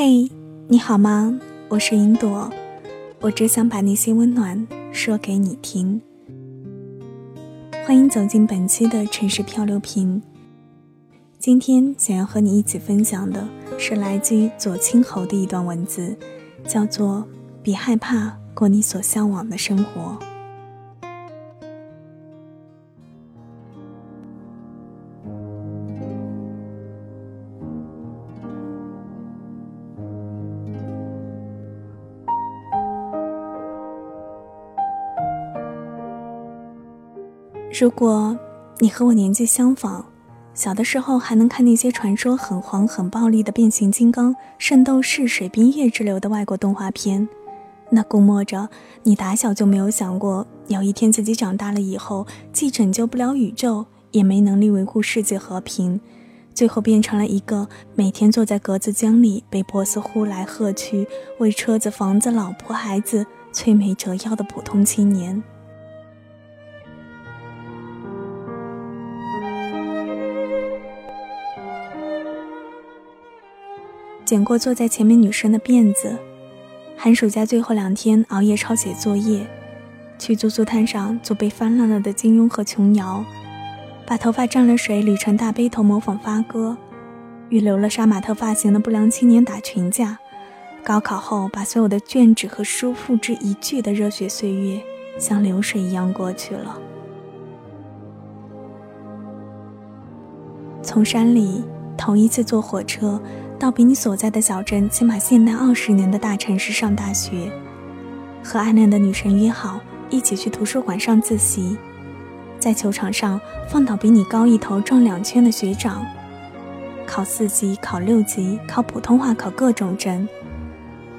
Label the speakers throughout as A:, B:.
A: 嘿，你好吗？我是云朵，我只想把那些温暖说给你听。欢迎走进本期的城市漂流瓶。今天想要和你一起分享的是来自于左青侯的一段文字，叫做“别害怕过你所向往的生活”。如果你和我年纪相仿，小的时候还能看那些传说很黄很暴力的变形金刚、圣斗士、水冰月之流的外国动画片，那估摸着你打小就没有想过，有一天自己长大了以后，既拯救不了宇宙，也没能力维护世界和平，最后变成了一个每天坐在格子间里被波斯呼来喝去，为车子、房子、老婆、孩子摧眉折腰的普通青年。剪过坐在前面女生的辫子，寒暑假最后两天熬夜抄写作业，去租书摊上做被翻烂了的金庸和琼瑶，把头发沾了水捋成大背头模仿发哥，与留了杀马特发型的不良青年打群架，高考后把所有的卷纸和书付之一炬的热血岁月，像流水一样过去了。从山里头一次坐火车。到比你所在的小镇起码现代二十年的大城市上大学，和暗恋的女神约好一起去图书馆上自习，在球场上放倒比你高一头撞两圈的学长，考四级考六级考普通话考各种证，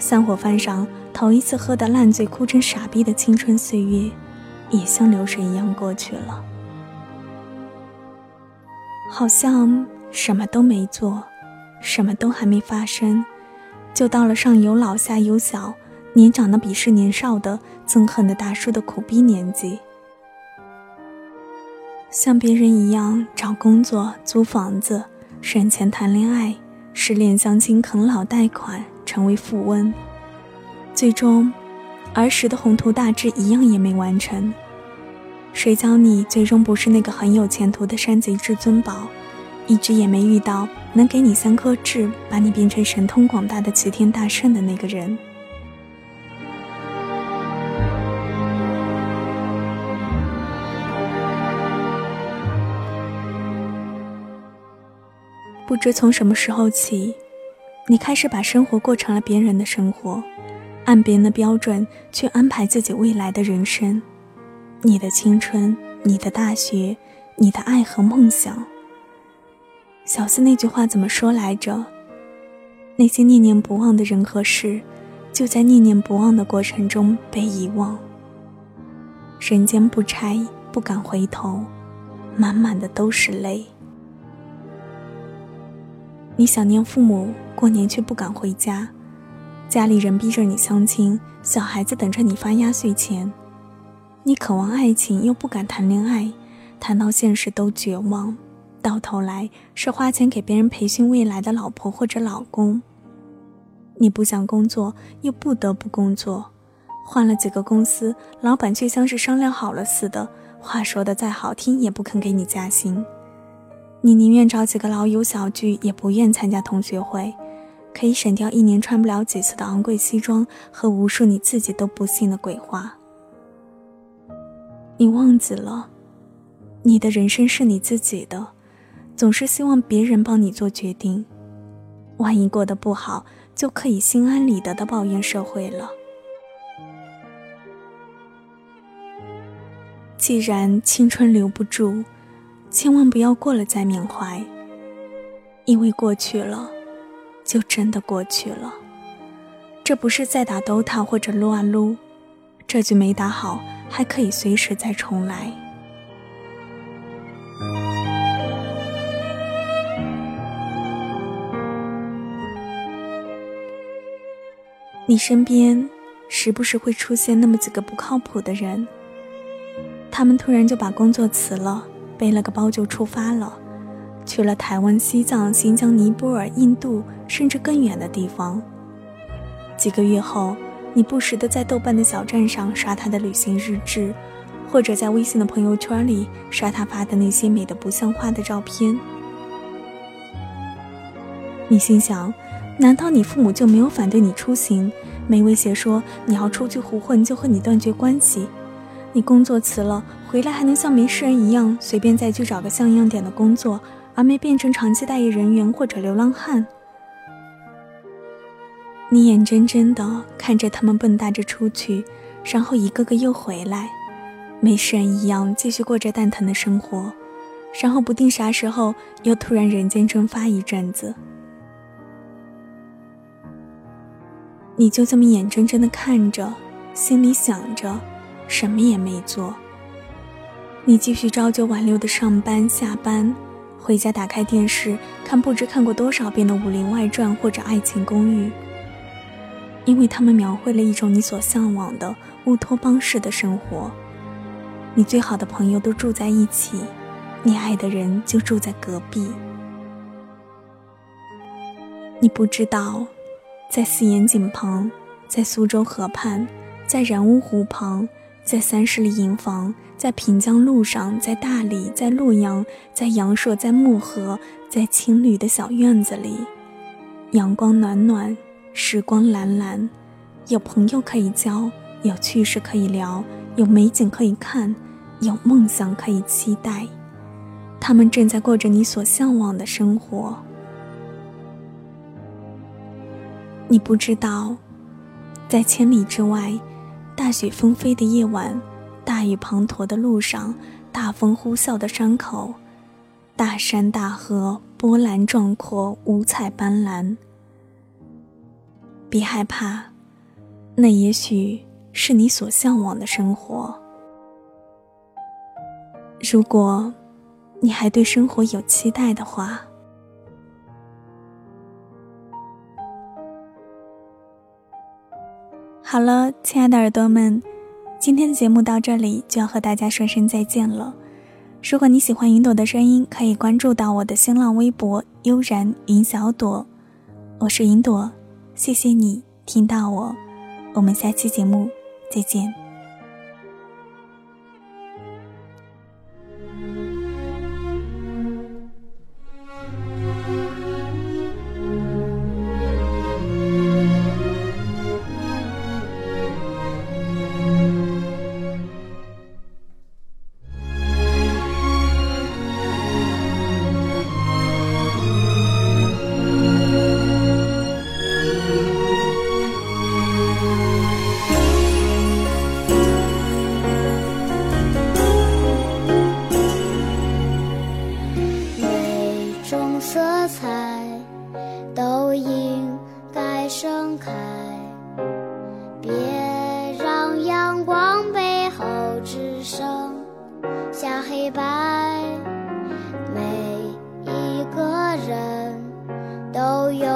A: 散伙饭上头一次喝得烂醉哭成傻逼的青春岁月，也像流水一样过去了，好像什么都没做。什么都还没发生，就到了上有老下有小、年长的鄙视年少的、憎恨的大叔的苦逼年纪。像别人一样找工作、租房子、省钱谈恋爱、失恋相亲、啃老贷款，成为富翁。最终，儿时的宏图大志一样也没完成。谁教你最终不是那个很有前途的山贼至尊宝？一直也没遇到。能给你三颗痣，把你变成神通广大的齐天大圣的那个人。不知从什么时候起，你开始把生活过成了别人的生活，按别人的标准去安排自己未来的人生，你的青春，你的大学，你的爱和梦想。小四那句话怎么说来着？那些念念不忘的人和事，就在念念不忘的过程中被遗忘。人间不拆，不敢回头，满满的都是泪。你想念父母，过年却不敢回家，家里人逼着你相亲，小孩子等着你发压岁钱。你渴望爱情，又不敢谈恋爱，谈到现实都绝望。到头来是花钱给别人培训未来的老婆或者老公。你不想工作，又不得不工作，换了几个公司，老板却像是商量好了似的，话说的再好听也不肯给你加薪。你宁愿找几个老友小聚，也不愿参加同学会，可以省掉一年穿不了几次的昂贵西装和无数你自己都不信的鬼话。你忘记了，你的人生是你自己的。总是希望别人帮你做决定，万一过得不好，就可以心安理得的抱怨社会了。既然青春留不住，千万不要过了再缅怀，因为过去了，就真的过去了。这不是在打 DOTA 或者撸啊撸，这局没打好，还可以随时再重来。你身边时不时会出现那么几个不靠谱的人，他们突然就把工作辞了，背了个包就出发了，去了台湾、西藏、新疆、尼泊尔、印度，甚至更远的地方。几个月后，你不时的在豆瓣的小站上刷他的旅行日志，或者在微信的朋友圈里刷他发的那些美的不像话的照片。你心想：难道你父母就没有反对你出行，没威胁说你要出去胡混就和你断绝关系？你工作辞了回来，还能像没事人一样随便再去找个像样点的工作，而没变成长期待业人员或者流浪汉。你眼睁睁地看着他们蹦跶着出去，然后一个个又回来，没事人一样继续过着蛋疼的生活，然后不定啥时候又突然人间蒸发一阵子。你就这么眼睁睁地看着，心里想着。什么也没做。你继续朝九晚六的上班下班，回家打开电视看不知看过多少遍的《武林外传》或者《爱情公寓》，因为他们描绘了一种你所向往的乌托邦式的生活。你最好的朋友都住在一起，你爱的人就住在隔壁。你不知道，在四眼井旁，在苏州河畔，在染污湖旁。在三十里营房，在平江路上，在大理，在洛阳，在阳朔，在漠河，在青旅的小院子里，阳光暖暖，时光蓝蓝，有朋友可以交，有趣事可以聊，有美景可以看，有梦想可以期待。他们正在过着你所向往的生活。你不知道，在千里之外。大雪纷飞的夜晚，大雨滂沱的路上，大风呼啸的山口，大山大河波澜壮阔，五彩斑斓。别害怕，那也许是你所向往的生活。如果你还对生活有期待的话。好了，亲爱的耳朵们，今天的节目到这里就要和大家说声再见了。如果你喜欢云朵的声音，可以关注到我的新浪微博“悠然云小朵”，我是云朵，谢谢你听到我，我们下期节目再见。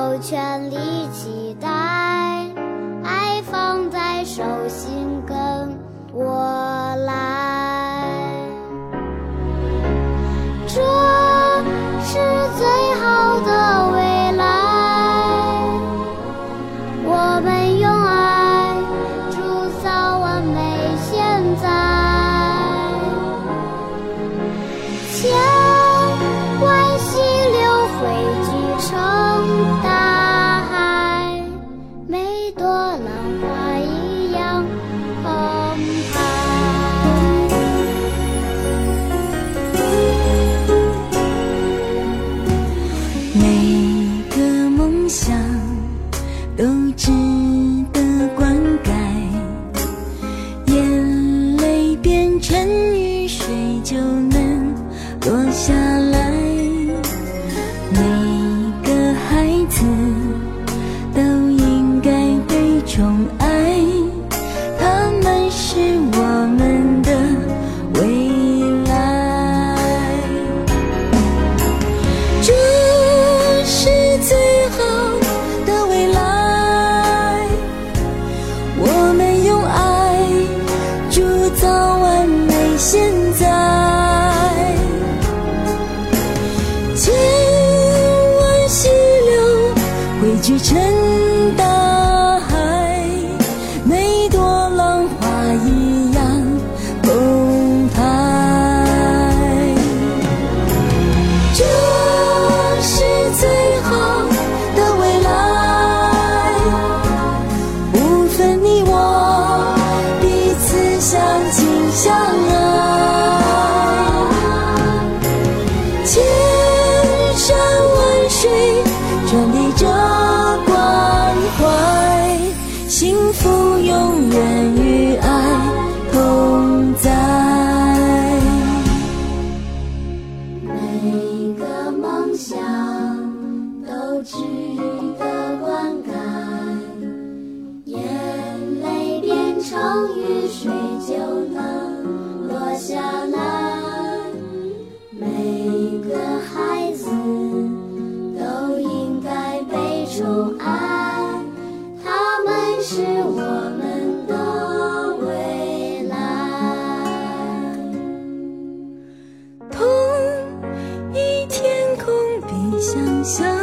B: 有权利每个梦想都值得。去成大海每朵浪花一样澎湃。这是最好的未来不分你我彼此相亲相爱。值得灌溉眼泪变成雨水就能落下
C: 来每个孩子都应该被宠爱。
D: 他们是我们的未来。
B: 同一天空比想象